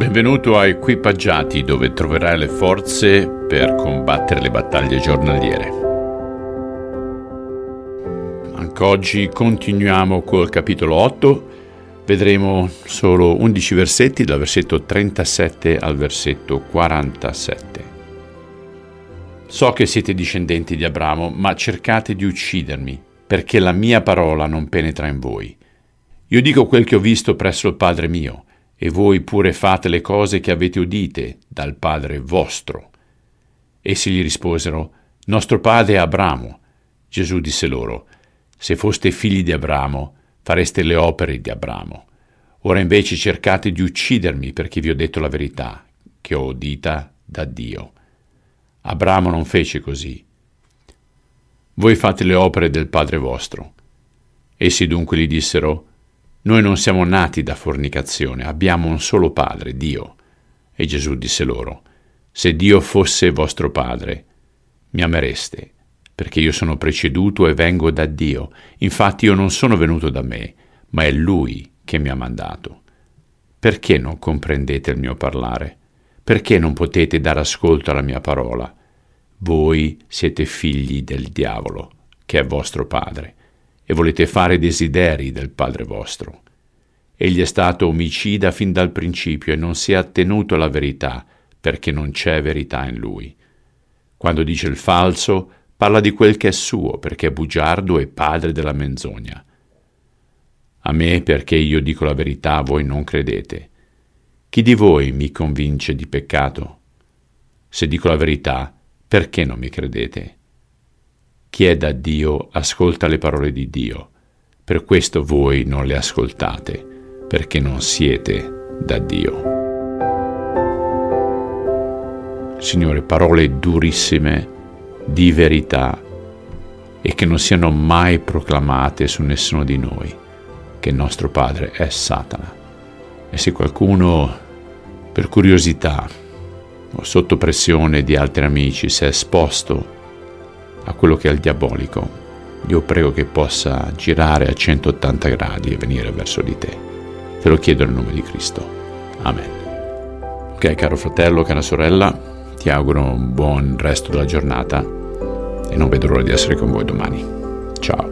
Benvenuto a Equipaggiati dove troverai le forze per combattere le battaglie giornaliere. Anche oggi continuiamo col capitolo 8, vedremo solo 11 versetti dal versetto 37 al versetto 47. So che siete discendenti di Abramo, ma cercate di uccidermi, perché la mia parola non penetra in voi. Io dico quel che ho visto presso il Padre mio, e voi pure fate le cose che avete udite dal Padre vostro. Essi gli risposero, Nostro padre è Abramo. Gesù disse loro, Se foste figli di Abramo, fareste le opere di Abramo. Ora invece cercate di uccidermi perché vi ho detto la verità, che ho udita da Dio. Abramo non fece così. Voi fate le opere del Padre vostro. Essi dunque gli dissero, noi non siamo nati da fornicazione, abbiamo un solo Padre, Dio. E Gesù disse loro, Se Dio fosse vostro Padre, mi amereste, perché io sono preceduto e vengo da Dio. Infatti io non sono venuto da me, ma è Lui che mi ha mandato. Perché non comprendete il mio parlare? Perché non potete dare ascolto alla mia parola? Voi siete figli del diavolo, che è vostro padre e volete fare desideri del Padre vostro. Egli è stato omicida fin dal principio e non si è attenuto alla verità, perché non c'è verità in lui. Quando dice il falso, parla di quel che è suo, perché è bugiardo e padre della menzogna. A me, perché io dico la verità, voi non credete. Chi di voi mi convince di peccato? Se dico la verità, perché non mi credete? Chi è da Dio ascolta le parole di Dio. Per questo voi non le ascoltate, perché non siete da Dio. Signore, parole durissime di verità e che non siano mai proclamate su nessuno di noi, che il nostro Padre è Satana. E se qualcuno, per curiosità o sotto pressione di altri amici, si è esposto a quello che è il diabolico, io prego che possa girare a 180 gradi e venire verso di te. Te lo chiedo nel nome di Cristo. Amen. Ok, caro fratello, cara sorella, ti auguro un buon resto della giornata e non vedo l'ora di essere con voi domani. Ciao.